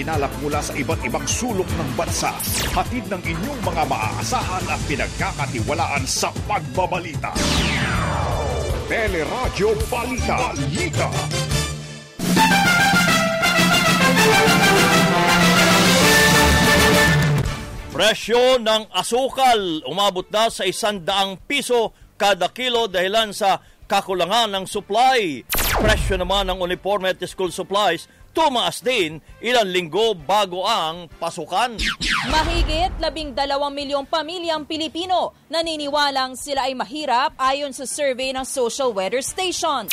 itinalak mula sa iba't ibang sulok ng bansa. Hatid ng inyong mga maaasahan at pinagkakatiwalaan sa pagbabalita. Teleradyo Balita. Balita. Presyo ng asukal umabot na sa isandaang piso kada kilo dahilan sa kakulangan ng supply. Presyo naman ng uniforme at school supplies tumaas din ilang linggo bago ang pasukan. Mahigit labing dalawang milyong pamilyang Pilipino naniniwalang sila ay mahirap ayon sa survey ng Social Weather Station.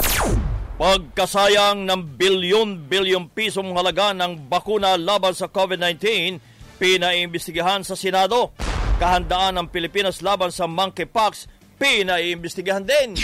Pagkasayang ng bilyon-bilyong pisong halaga ng bakuna laban sa COVID-19, pinaimbestigahan sa Senado. Kahandaan ng Pilipinas laban sa monkeypox, pinaimbestigahan din.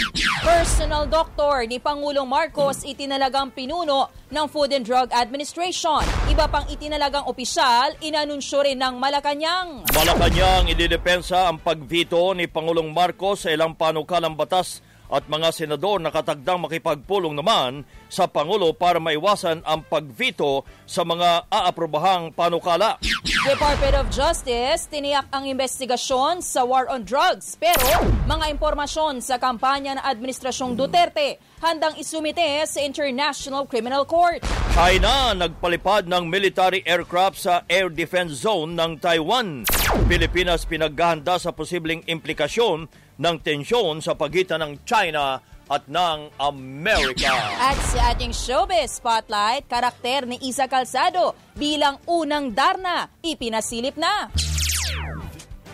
Personal doctor ni Pangulong Marcos itinalagang pinuno ng Food and Drug Administration. Iba pang itinalagang opisyal, inanunsyo rin ng Malacanang. Malacanang ididepensa ang pagvito ni Pangulong Marcos sa ilang panukalang batas at mga senador nakatagdang makipagpulong naman sa Pangulo para maiwasan ang pagvito sa mga aaprobahang panukala. Department of Justice tiniyak ang investigasyon sa war on drugs pero mga impormasyon sa kampanya ng Administrasyong Duterte handang isumite sa International Criminal Court. China nagpalipad ng military aircraft sa air defense zone ng Taiwan. Pilipinas pinaghahanda sa posibleng implikasyon ng tensyon sa pagitan ng China at ng Amerika. At sa ating showbiz spotlight, karakter ni Isa Calzado bilang unang Darna, ipinasilip na.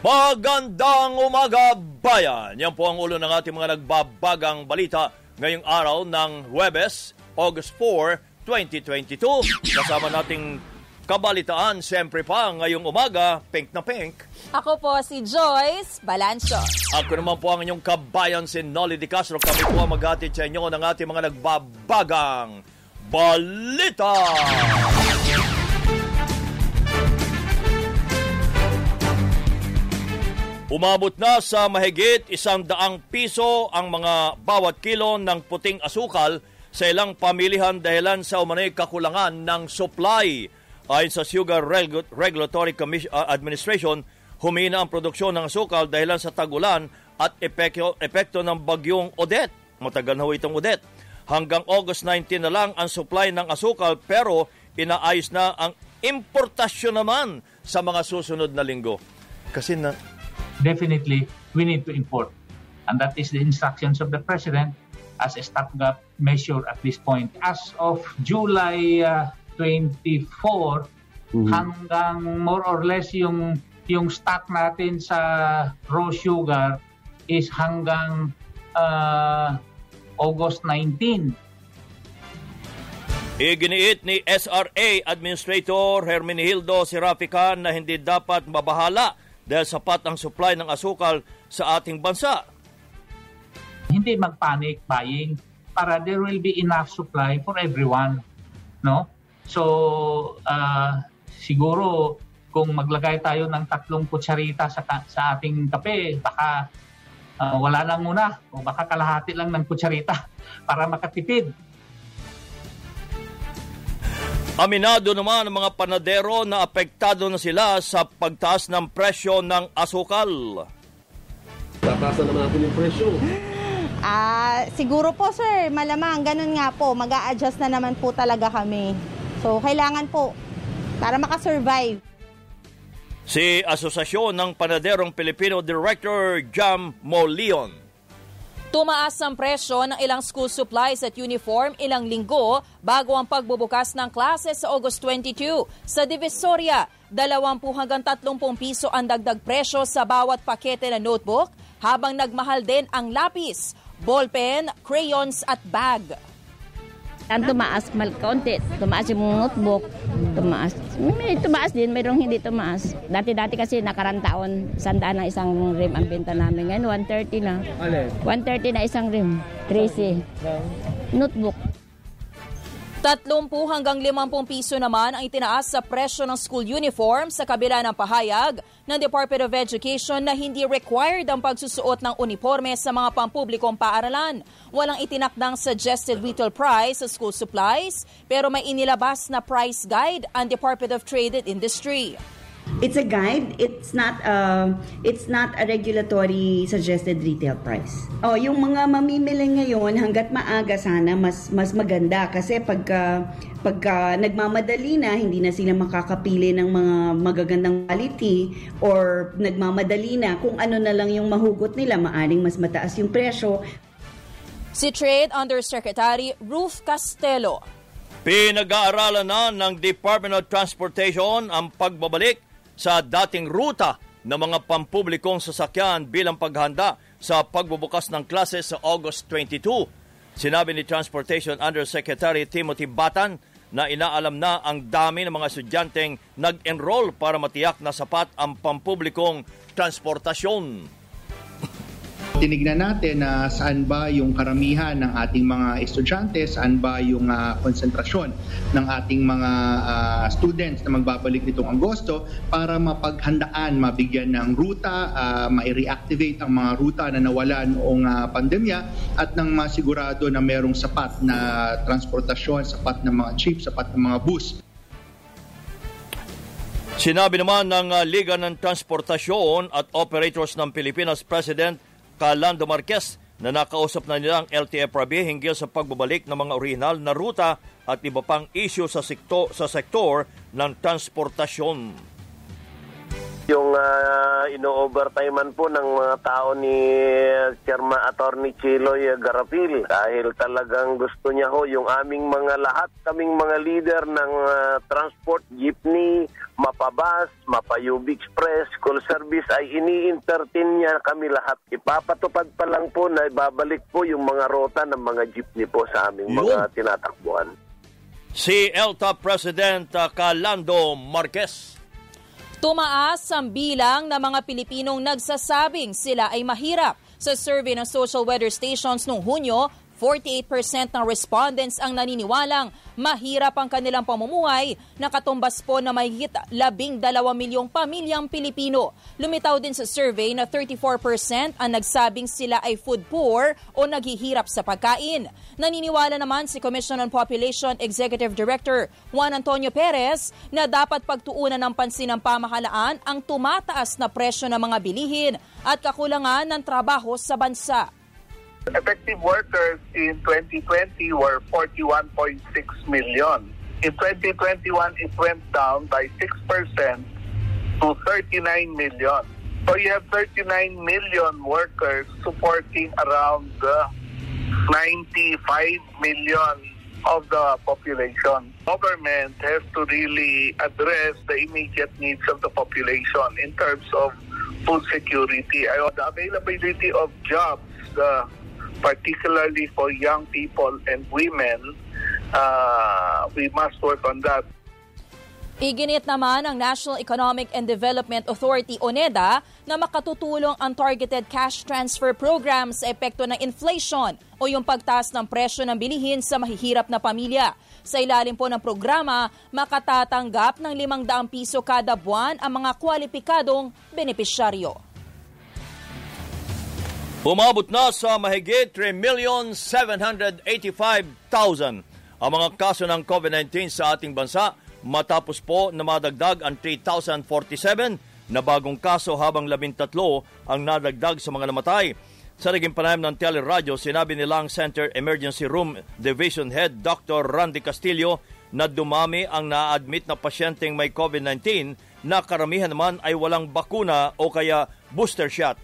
Magandang umaga, bayan! Yan po ang ulo ng ating mga nagbabagang balita ngayong araw ng Huwebes, August 4, 2022. Kasama nating kabalitaan, siyempre pa ngayong umaga, pink na pink. Ako po si Joyce Balancho. Ako naman po ang inyong kabayan si Nolly Di Castro. Kami po ang maghatid sa inyo ng ating mga nagbabagang balita. Umabot na sa mahigit isang daang piso ang mga bawat kilo ng puting asukal sa ilang pamilihan dahilan sa umanay kakulangan ng supply. Ayon sa Sugar Regulatory Commission, uh, Administration, humina ang produksyon ng asukal dahilan sa tagulan at epekto, epekto ng bagyong Odette. Matagal na ho itong Odette. Hanggang August 19 na lang ang supply ng asukal pero inaayos na ang importasyon naman sa mga susunod na linggo. Kasi na, definitely we need to import. And that is the instructions of the President as a stopgap measure at this point. As of July uh, 24, mm-hmm. hanggang more or less yung yung stock natin sa raw sugar is hanggang uh, August 19. Iginiit ni SRA Administrator Hermenegildo Serafican na hindi dapat mabahala dahil sapat ang supply ng asukal sa ating bansa. Hindi mag-panic buying para there will be enough supply for everyone. No? So, uh, siguro kung maglagay tayo ng tatlong kutsarita sa, sa ating kape, baka uh, wala lang muna o baka kalahati lang ng kutsarita para makatipid. Aminado naman ang mga panadero na apektado na sila sa pagtaas ng presyo ng asukal. Tataas na naman natin yung presyo. Ah, siguro po sir, malamang ganun nga po, mag adjust na naman po talaga kami. So, kailangan po para makasurvive. Si Asosasyon ng Panaderong Pilipino Director Jam Molion. Tumaas ang presyo ng ilang school supplies at uniform ilang linggo bago ang pagbubukas ng klase sa August 22. Sa Divisoria, 20 hanggang 30 piso ang dagdag presyo sa bawat pakete na notebook habang nagmahal din ang lapis, ballpen, crayons at bag. Ang tumaas mal konti, tumaas yung notebook, tumaas. May tumaas din, mayroong hindi tumaas. Dati-dati kasi nakarang taon, sandaan na isang rim ang benta namin. Ngayon, 130 na. Alin? 130 na isang rim. Crazy. Notebook. 30 hanggang 50 piso naman ang itinaas sa presyo ng school uniform sa kabila ng pahayag ng Department of Education na hindi required ang pagsusuot ng uniforme sa mga pampublikong paaralan. Walang itinakdang suggested retail price sa school supplies pero may inilabas na price guide ang Department of Trade and Industry. It's a guide. It's not a, it's not a regulatory suggested retail price. Oh, yung mga mamimili ngayon hangga't maaga sana mas mas maganda kasi pagka pagka nagmamadali na hindi na sila makakapili ng mga magagandang quality or nagmamadali na kung ano na lang yung mahugot nila maaring mas mataas yung presyo. Si Trade Undersecretary Ruth Castelo. Pinag-aaralan na ng Department of Transportation ang pagbabalik sa dating ruta ng mga pampublikong sasakyan bilang paghanda sa pagbubukas ng klase sa August 22. Sinabi ni Transportation Undersecretary Timothy Batan na inaalam na ang dami ng mga estudyanteng nag-enroll para matiyak na sapat ang pampublikong transportasyon tinignan natin na saan ba yung karamihan ng ating mga estudyante, saan ba yung uh, konsentrasyon ng ating mga uh, students na magbabalik nitong Agosto para mapaghandaan, mabigyan ng ruta, uh, ma-reactivate ang mga ruta na nawala noong uh, pandemya at nang masigurado na merong sapat na transportasyon, sapat na mga jeep, sapat na mga bus. Sinabi naman ng Liga ng Transportasyon at Operators ng Pilipinas President Calando Marquez na nakausap na nilang LTFRB hinggil sa pagbabalik ng mga orihinal na ruta at iba pang issue sa, sektor, sa sektor ng transportasyon. Yung uh, ino-overtimean po ng mga tao ni Chairman Attorney Chiloy Garapil dahil talagang gusto niya ho yung aming mga lahat, kaming mga leader ng uh, transport, jeepney, mapabas, mapayub express, school service ay ini-entertain niya kami lahat. Ipapatupad pa lang po na ibabalik po yung mga rota ng mga jeepney po sa aming Yun. mga tinatakbuhan. Si ELTA President Calando Marquez. Tumaas ang bilang ng mga Pilipinong nagsasabing sila ay mahirap. Sa survey ng social weather stations noong Hunyo, 48% ng respondents ang naniniwalang mahirap ang kanilang pamumuhay na katumbas po na mahigit 12 milyong pamilyang Pilipino. Lumitaw din sa survey na 34% ang nagsabing sila ay food poor o naghihirap sa pagkain. Naniniwala naman si Commission on Population Executive Director Juan Antonio Perez na dapat pagtuunan ng pansin ng pamahalaan ang tumataas na presyo ng mga bilihin at kakulangan ng trabaho sa bansa. Effective workers in 2020 were 41.6 million. In 2021, it went down by 6% to 39 million. So you have 39 million workers supporting around uh, 95 million of the population. Government has to really address the immediate needs of the population in terms of food security. The availability of jobs, the particularly for young people and women, uh, we must work on that. Iginit naman ng National Economic and Development Authority o NEDA na makatutulong ang Targeted Cash Transfer Program sa epekto ng inflation o yung pagtaas ng presyo ng bilihin sa mahihirap na pamilya. Sa ilalim po ng programa, makatatanggap ng 500 piso kada buwan ang mga kwalipikadong benepisyaryo. Umabot na sa mahigit 3,785,000 ang mga kaso ng COVID-19 sa ating bansa matapos po na madagdag ang 3,047 na bagong kaso habang 13 ang nadagdag sa mga namatay. Sa naging panayam ng teleradyo, sinabi nilang Center Emergency Room Division Head Dr. Randy Castillo na dumami ang na-admit na pasyenteng may COVID-19 na karamihan naman ay walang bakuna o kaya booster shot.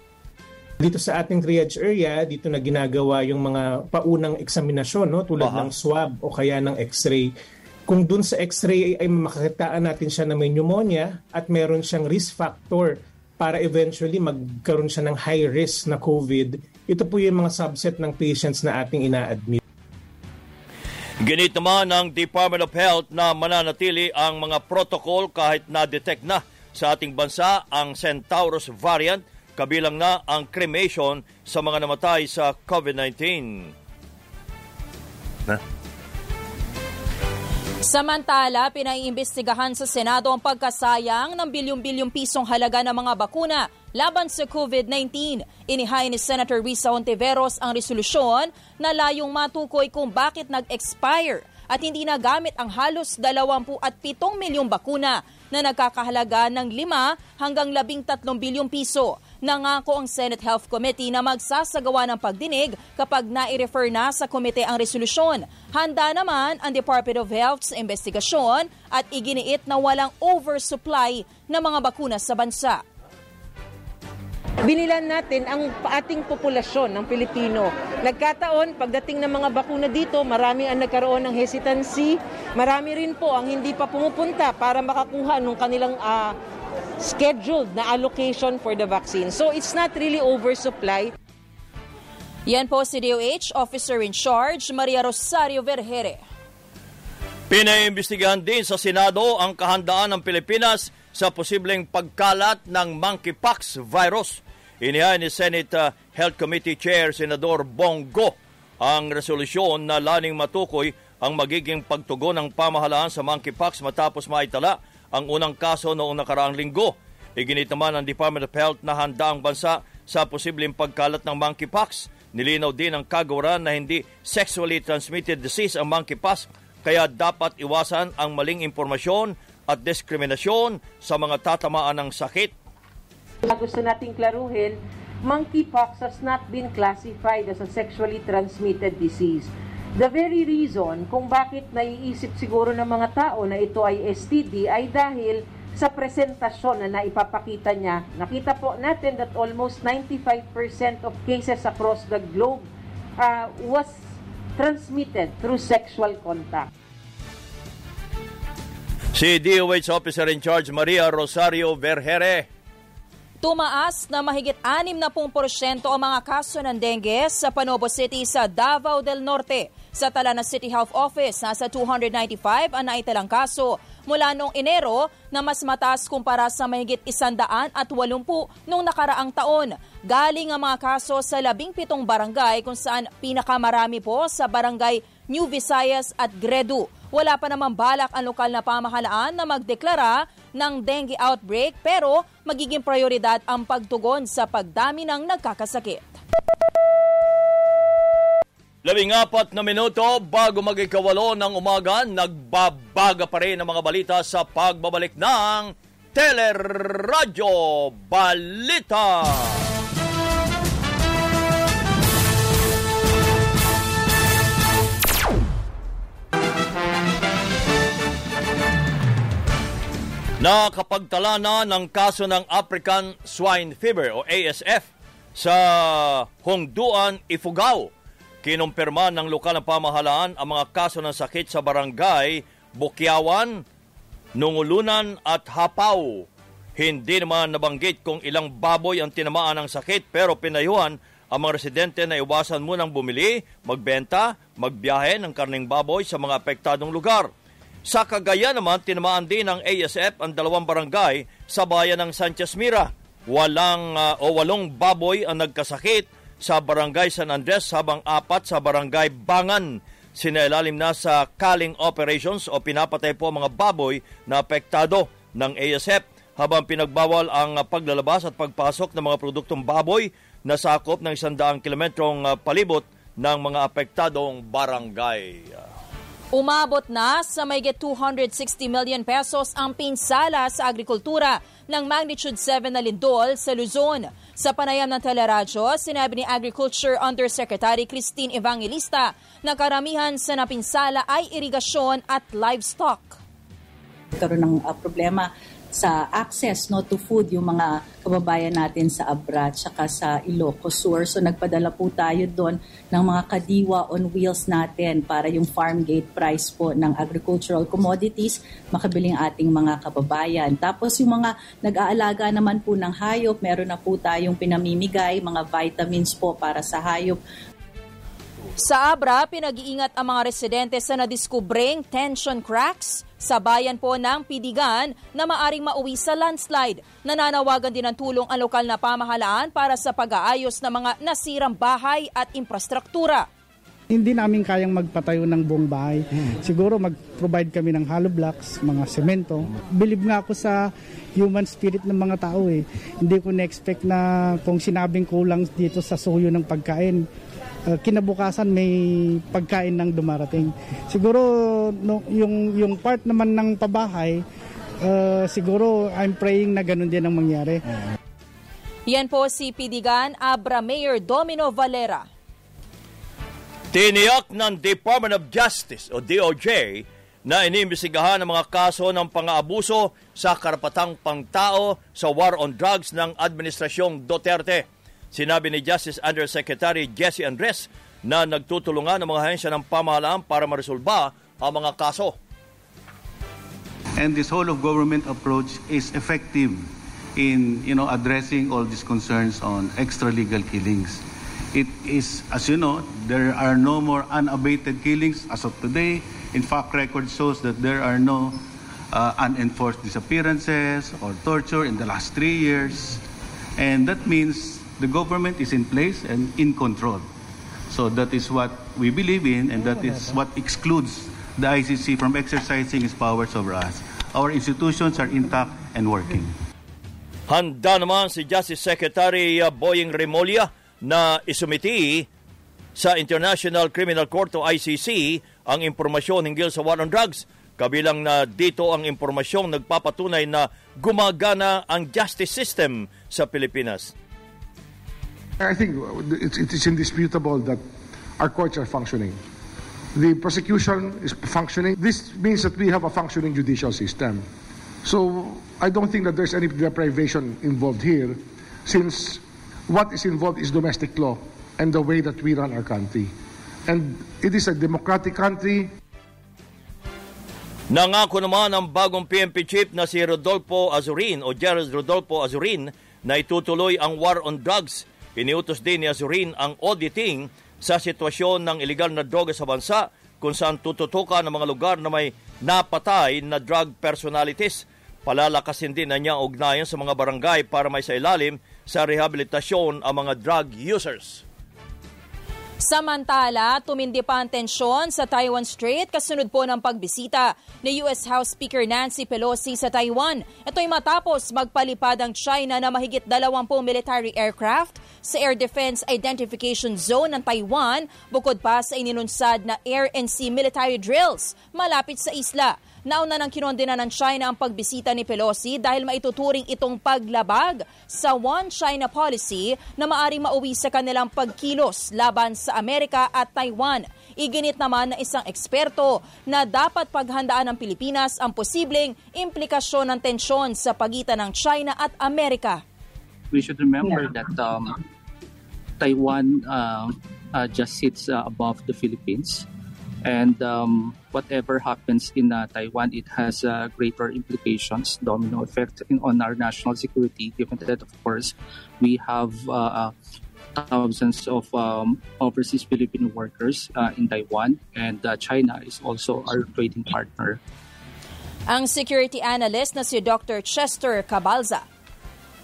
Dito sa ating triage area, dito na ginagawa yung mga paunang eksaminasyon no, tulad Aha. ng swab o kaya ng x-ray. Kung dun sa x-ray ay makakitaan natin siya na may pneumonia at meron siyang risk factor para eventually magkaroon siya ng high risk na COVID, ito po yung mga subset ng patients na ating ina-admit. Ginit naman ng Department of Health na mananatili ang mga protocol kahit na-detect na sa ating bansa ang Centaurus variant kabilang na ang cremation sa mga namatay sa COVID-19. Na? Samantala, pinaiimbestigahan sa Senado ang pagkasayang ng bilyong-bilyong pisong halaga ng mga bakuna laban sa COVID-19. Inihay ni Senator Risa Hontiveros ang resolusyon na layong matukoy kung bakit nag-expire at hindi nagamit ang halos 27 milyong bakuna na nagkakahalaga ng 5 hanggang 13 bilyong piso. Nangako ang Senate Health Committee na magsasagawa ng pagdinig kapag nai-refer na sa komite ang resolusyon. Handa naman ang Department of Health's investigasyon at iginiit na walang oversupply ng mga bakuna sa bansa. Binilan natin ang ating populasyon ng Pilipino. Nagkataon, pagdating ng mga bakuna dito, marami ang nagkaroon ng hesitancy. Marami rin po ang hindi pa pumupunta para makakuha ng kanilang uh, scheduled na allocation for the vaccine. So it's not really oversupply. Yan po si DOH Officer in Charge, Maria Rosario Vergere. Pinaimbestigahan din sa Senado ang kahandaan ng Pilipinas sa posibleng pagkalat ng monkeypox virus. Inihay ni Senate uh, Health Committee Chair Senador Bongo ang resolusyon na laning matukoy ang magiging pagtugon ng pamahalaan sa monkeypox matapos maitala ang unang kaso noong nakaraang linggo. Iginit naman ng Department of Health na handa ang bansa sa posibleng pagkalat ng monkeypox. Nilinaw din ng kagawaran na hindi sexually transmitted disease ang monkeypox kaya dapat iwasan ang maling impormasyon at diskriminasyon sa mga tatamaan ng sakit gusto nating klaruhin, monkeypox has not been classified as a sexually transmitted disease. The very reason kung bakit naiisip siguro ng mga tao na ito ay STD ay dahil sa presentasyon na naipapakita niya. Nakita po natin that almost 95% of cases across the globe uh, was transmitted through sexual contact. Si DOH Officer in Charge Maria Rosario Vergere Tumaas na mahigit 60% ang mga kaso ng dengue sa Panobo City sa Davao del Norte. Sa tala ng City Health Office, nasa 295 ang naitalang kaso mula noong Enero na mas mataas kumpara sa mahigit 180 noong nakaraang taon. Galing ang mga kaso sa 17 barangay kung saan pinakamarami po sa barangay New Visayas at Gredu. Wala pa naman balak ang lokal na pamahalaan na magdeklara ng dengue outbreak pero magiging prioridad ang pagtugon sa pagdami ng nagkakasakit. Labing apat na minuto bago magikawalo ng umaga, nagbabaga pa rin ang mga balita sa pagbabalik ng Teleradyo Balita. Nakapagtala na ng kaso ng African Swine Fever o ASF sa Hongduan, Ifugao. Kinumpirma ng lokal na pamahalaan ang mga kaso ng sakit sa barangay Bukyawan, Nungulunan at Hapaw. Hindi naman nabanggit kung ilang baboy ang tinamaan ng sakit pero pinayuhan ang mga residente na iwasan munang bumili, magbenta, magbiyahe ng karning baboy sa mga apektadong lugar. Sa Cagayan naman, tinamaan din ng ASF ang dalawang barangay sa bayan ng Sanchez Mira. Walang uh, o walong baboy ang nagkasakit sa barangay San Andres habang apat sa barangay Bangan. Sinailalim na sa calling operations o pinapatay po mga baboy na apektado ng ASF habang pinagbawal ang paglalabas at pagpasok ng mga produktong baboy na sakop ng isandaang kilometrong palibot ng mga apektadong barangay. Umabot na sa may 260 million pesos ang pinsala sa agrikultura ng magnitude 7 na lindol sa Luzon. Sa panayam ng teleradyo, sinabi ni Agriculture Undersecretary Christine Evangelista na karamihan sa napinsala ay irigasyon at livestock. Karoon ng uh, problema sa access no to food yung mga kababayan natin sa Abra at sa Ilocos Sur. So nagpadala po tayo doon ng mga kadiwa on wheels natin para yung farm gate price po ng agricultural commodities makabiling ating mga kababayan. Tapos yung mga nag-aalaga naman po ng hayop, meron na po tayong pinamimigay, mga vitamins po para sa hayop. Sa Abra, pinag-iingat ang mga residente sa nadiskubring tension cracks sa bayan po ng Pidigan na maaring mauwi sa landslide. Nananawagan din ng tulong ang lokal na pamahalaan para sa pag-aayos ng mga nasirang bahay at infrastruktura. Hindi namin kayang magpatayo ng buong bahay. Siguro mag-provide kami ng hollow blocks, mga semento. Believe nga ako sa human spirit ng mga tao eh. Hindi ko na-expect na kung sinabing kulang dito sa suyo ng pagkain, uh, kinabukasan may pagkain nang dumarating. Siguro no, yung yung part naman ng pabahay, uh, siguro I'm praying na ganun din ang mangyari. Yan po si Pidigan Abra Mayor Domino Valera. Tiniyak ng Department of Justice o DOJ na inimbestigahan ang mga kaso ng pang-aabuso sa karapatang pangtao sa war on drugs ng Administrasyong Duterte. Sinabi ni Justice Undersecretary Jesse Andres na nagtutulungan ang mga ahensya ng pamahalaan para maresolba ang mga kaso. And this whole of government approach is effective in you know addressing all these concerns on extralegal killings. It is, as you know, there are no more unabated killings as of today. In fact, record shows that there are no uh, unenforced disappearances or torture in the last three years. And that means the government is in place and in control. So that is what we believe in, and that is what excludes the ICC from exercising its powers over us. Our institutions are intact and working. Handa naman si Justice Secretary uh, Boying Remolia na isumiti sa International Criminal Court o ICC ang impormasyon hinggil sa war on drugs. Kabilang na dito ang impormasyong nagpapatunay na gumagana ang justice system sa Pilipinas. I think it's, it is indisputable that our courts are functioning. The prosecution is functioning. This means that we have a functioning judicial system. So I don't think that there's any deprivation involved here since what is involved is domestic law and the way that we run our country. And it is a democratic country. Nangako naman ang bagong PNP chief na si Rodolfo Azurin o Gerald Rodolfo Azurin na itutuloy ang war on drugs. Iniutos din ni Azurin ang auditing sa sitwasyon ng iligal na droga sa bansa kung saan tututukan ng mga lugar na may napatay na drug personalities. Palalakasin din na niya ugnayan sa mga barangay para may sa ilalim sa rehabilitasyon ang mga drug users. Samantala, tumindi pa ang tensyon sa Taiwan Strait kasunod po ng pagbisita ni US House Speaker Nancy Pelosi sa Taiwan. Ito'y matapos magpalipad ang China na mahigit 20 military aircraft sa Air Defense Identification Zone ng Taiwan bukod pa sa ininunsad na air and sea military drills malapit sa isla. Nauna nang kinondena ng China ang pagbisita ni Pelosi dahil maituturing itong paglabag sa One China policy na maaring mauwi sa kanilang pagkilos laban sa Amerika at Taiwan. Iginit naman ng isang eksperto na dapat paghandaan ng Pilipinas ang posibleng implikasyon ng tensyon sa pagitan ng China at Amerika. We should remember that um, Taiwan uh, uh, just sits uh, above the Philippines. And um, whatever happens in uh, Taiwan, it has uh, greater implications, domino effect in, on our national security, given that, of course, we have uh, thousands of um, overseas Filipino workers uh, in Taiwan, and uh, China is also our trading partner. Ang security analyst na si Dr. Chester Cabalza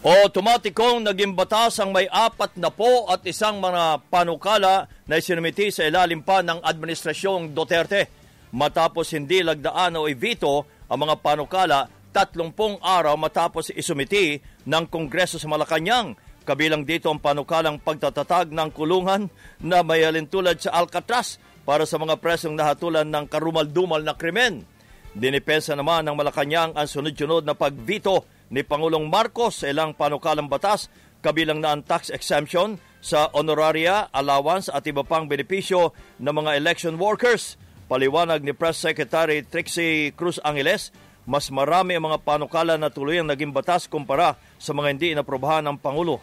Otomatikong naging batas ang may apat na po at isang mga panukala na isinumiti sa ilalim pa ng Administrasyong Duterte. Matapos hindi lagdaan o i-veto ang mga panukala, tatlumpong araw matapos isumiti ng Kongreso sa Malacanang. Kabilang dito ang panukalang pagtatatag ng kulungan na may alintulad sa Alcatraz para sa mga presong nahatulan ng karumal-dumal na krimen. Dinipensa naman ng Malacanang ang sunod-sunod na pag-veto ni Pangulong Marcos ilang panukalang batas kabilang na ang tax exemption sa honoraria, allowance at iba pang benepisyo ng mga election workers. Paliwanag ni Press Secretary Trixie Cruz Angeles, mas marami ang mga panukala na tuluyang naging batas kumpara sa mga hindi inaprobahan ng Pangulo.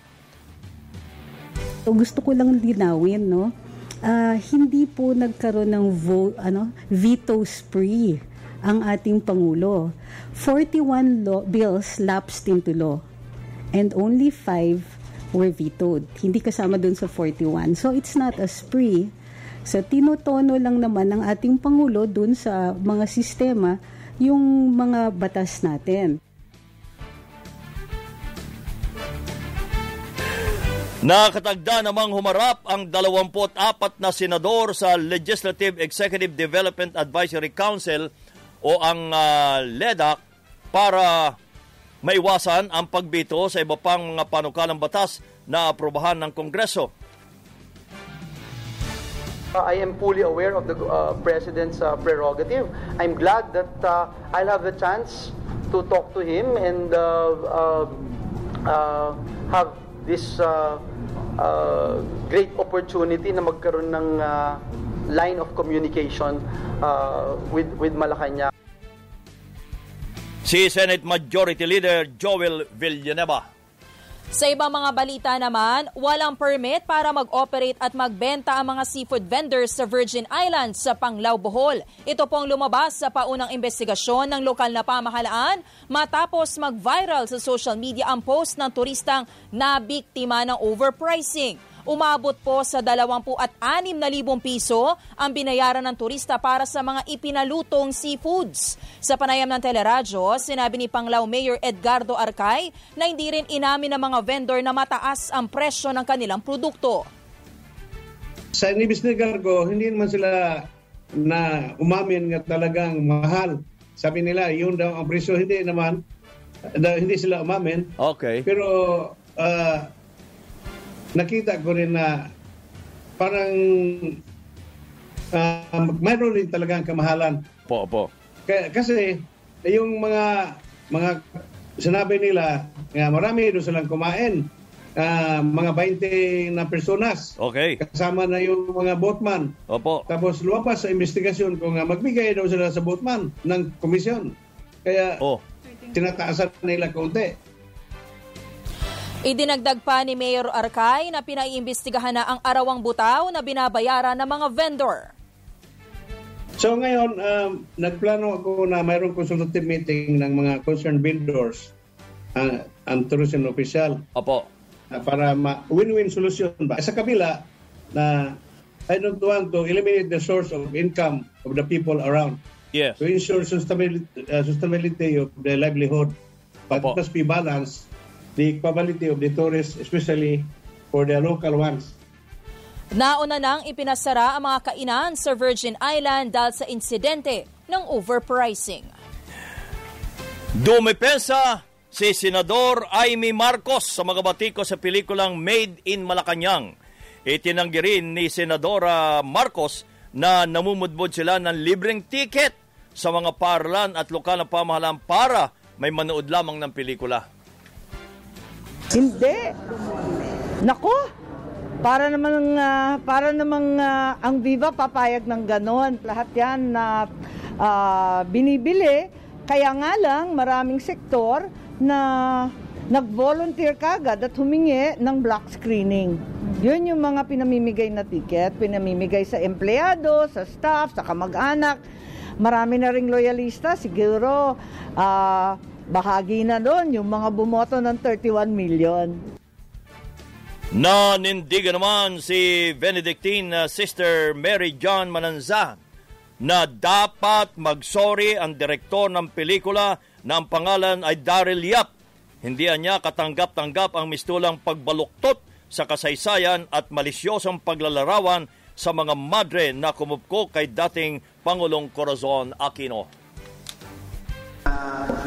So gusto ko lang linawin, no? Uh, hindi po nagkaroon ng vote, ano, veto spree ang ating Pangulo. 41 law, bills lapsed into law and only 5 were vetoed. Hindi kasama dun sa 41. So it's not a spree. So tinutono lang naman ng ating Pangulo dun sa mga sistema yung mga batas natin. Nakatagda namang humarap ang 24 na senador sa Legislative Executive Development Advisory Council o ang uh, LEDAC para maiwasan ang pagbito sa iba pang mga panukalang batas na aprobahan ng Kongreso. I am fully aware of the uh, President's uh, prerogative. I'm glad that uh, I'll have the chance to talk to him and uh, uh, uh, have this uh, uh, great opportunity na magkaroon ng uh, line of communication uh, with, with Malacanang. Si Senate Majority Leader Joel Villanueva. Sa ibang mga balita naman, walang permit para mag-operate at magbenta ang mga seafood vendors sa Virgin Islands sa Panglao, Bohol. Ito pong lumabas sa paunang investigasyon ng lokal na pamahalaan matapos mag-viral sa social media ang post ng turistang nabiktima ng overpricing. Umabot po sa 26,000 piso ang binayaran ng turista para sa mga ipinalutong seafoods. Sa panayam ng teleradyo, sinabi ni Panglao Mayor Edgardo Arcay na hindi rin inamin ng mga vendor na mataas ang presyo ng kanilang produkto. Sa Nibis ni Gargo, hindi naman sila na umamin nga talagang mahal. Sabi nila, yun daw ang presyo. Hindi naman, hindi sila umamin. Okay. Pero uh, nakita ko rin na parang uh, mayroon rin talagang kamahalan. Po, po. K- kasi yung mga mga sinabi nila nga marami doon silang kumain. Uh, mga 20 na personas. Okay. Kasama na yung mga boatman. Opo. Tapos lumabas sa investigasyon kung uh, magbigay daw sila sa boatman ng komisyon. Kaya oh. tinataasan nila konti. Idinagdag pa ni Mayor Arcay na pinaiimbestigahan na ang arawang butaw na binabayaran ng mga vendor. So ngayon, um, nagplano ako na mayroong consultative meeting ng mga concerned vendors uh, ang tourism official. Opo. Uh, para ma- win-win solution ba? Sa kabila na I don't want to eliminate the source of income of the people around. Yes. To ensure sustainability, uh, sustainability of the livelihood. But Opo. it must be balanced the quality of the tourists, especially for the local ones. Nauna nang ipinasara ang mga kainan sa Virgin Island dahil sa insidente ng overpricing. Dumepensa si Senador Amy Marcos sa mga batiko sa pelikulang Made in Malacanang. Itinanggi rin ni Senadora Marcos na namumudbod sila ng libreng tiket sa mga paralan at lokal na pamahalaan para may manood lamang ng pelikula. Hindi. Nako, para naman uh, para naman uh, ang Viva papayag ng ganon. Lahat 'yan na uh, binibili. Kaya nga lang maraming sektor na nag-volunteer kagad at humingi ng block screening. Yun yung mga pinamimigay na ticket, pinamimigay sa empleyado, sa staff, sa kamag-anak. Marami na ring loyalista, siguro uh, bahagi na doon yung mga bumoto ng 31 million. Nanindigan naman si Benedictine uh, Sister Mary John Mananzan na dapat magsorry ang direktor ng pelikula na ang pangalan ay Daryl Yap. Hindi niya katanggap-tanggap ang mistulang pagbaluktot sa kasaysayan at malisyosong paglalarawan sa mga madre na kumupko kay dating Pangulong Corazon Aquino.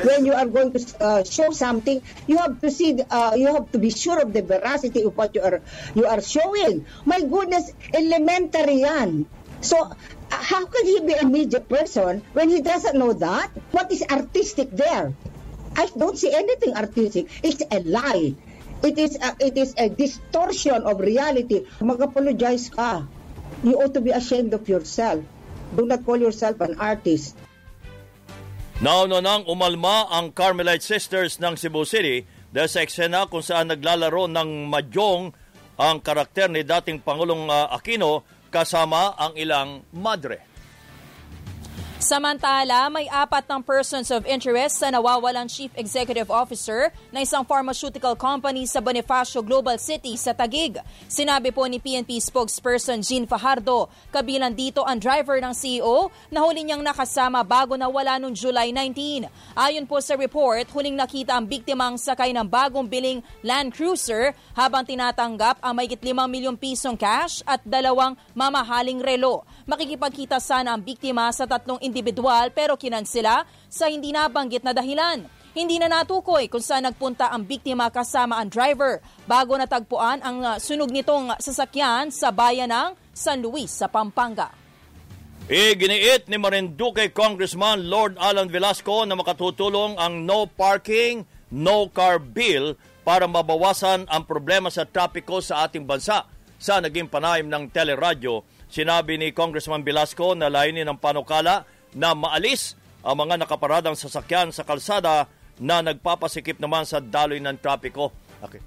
When you are going to uh, show something, you have to see, uh, you have to be sure of the veracity of what you are you are showing. My goodness, elementary yan. So, uh, how can he be a media person when he doesn't know that? What is artistic there? I don't see anything artistic. It's a lie. It is a, it is a distortion of reality. Mag-apologize ka. You ought to be ashamed of yourself. Do not call yourself an artist. Nauna nang umalma ang Carmelite Sisters ng Cebu City dahil sa eksena kung saan naglalaro ng madyong ang karakter ni dating Pangulong uh, Aquino kasama ang ilang madre. Samantala, may apat ng persons of interest sa nawawalang Chief Executive Officer ng isang pharmaceutical company sa Bonifacio Global City sa Tagig. Sinabi po ni PNP spokesperson Jean Fajardo, kabilang dito ang driver ng CEO na huli niyang nakasama bago nawala noong July 19. Ayon po sa report, huling nakita ang biktimang sakay ng bagong biling Land Cruiser habang tinatanggap ang mayigit 5 milyong pisong cash at dalawang mamahaling relo. Makikipagkita sana ang biktima sa tatlong individual pero kinansela sa hindi nabanggit na dahilan. Hindi na natukoy kung saan nagpunta ang biktima kasama ang driver bago natagpuan ang uh, sunog nitong sasakyan sa bayan ng San Luis sa Pampanga. Iginiit ni Marinduque Congressman Lord Alan Velasco na makatutulong ang no parking, no car bill para mabawasan ang problema sa trapiko sa ating bansa. Sa naging panayam ng teleradyo, sinabi ni Congressman Velasco na layunin ng panukala na maalis ang mga nakaparadang sasakyan sa kalsada na nagpapasikip naman sa daloy ng trapiko. Okay.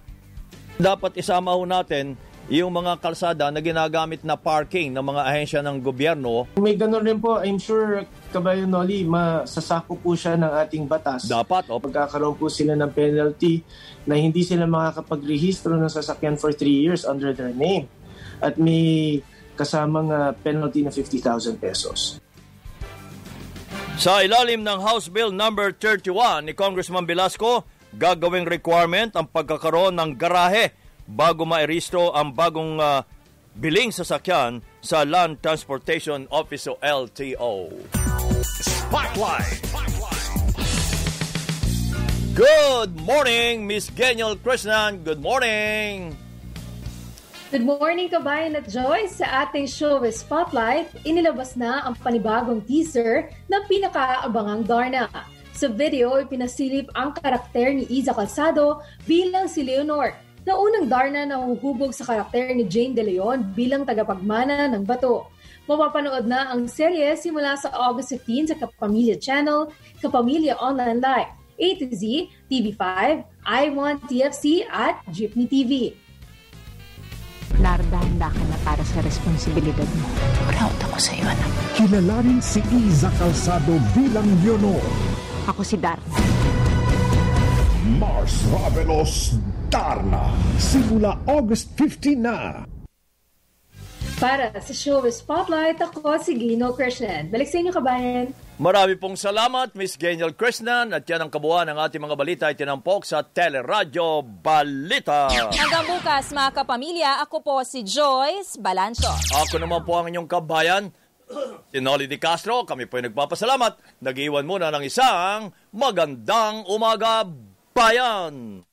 Dapat isama ho natin yung mga kalsada na ginagamit na parking ng mga ahensya ng gobyerno. May ganun rin po, I'm sure, Kabayo Noli, masasako po siya ng ating batas. Dapat. O pagkakaroon po sila ng penalty na hindi sila makakapagrehistro ng sasakyan for 3 years under their name. At may kasamang uh, penalty na 50,000 pesos. Sa ilalim ng House Bill number 31 ni Congressman Velasco, gagawing requirement ang pagkakaroon ng garahe bago mairistro ang bagong uh, biling sasakyan sa Land Transportation Office o LTO. Spotlight. Good morning, Miss Genial Krishnan. Good morning. Good morning, kabayan at Joyce. Sa ating show with Spotlight, inilabas na ang panibagong teaser ng pinakaabangang Darna. Sa video, ipinasilip ang karakter ni Iza Calzado bilang si Leonor, na unang Darna na huhubog sa karakter ni Jane De Leon bilang tagapagmana ng bato. Mapapanood na ang serye simula sa August 15 sa Kapamilya Channel, Kapamilya Online Live, A to Z, TV5, I1 TFC at Jeepney TV. Larda-handa ka na para sa responsibilidad mo. Proud ako sa iyo, anak. Kilalanin si Iza Calzado bilang Leonor. Ako si Darna. Mars Ravelos Darna. Simula August 15 na. Para sa show with Spotlight, ako si Gino Krishnan. Balik sa inyo, kabayan. Marami pong salamat, Miss Genial Krishnan. At yan ang kabuuan ng ating mga balita ay tinampok sa Teleradyo Balita. Hanggang bukas, mga kapamilya, ako po si Joyce Balancho. Ako naman po ang inyong kabayan, si Nolly Di Castro. Kami po ay nagpapasalamat. Nag-iwan muna ng isang magandang umaga, bayan!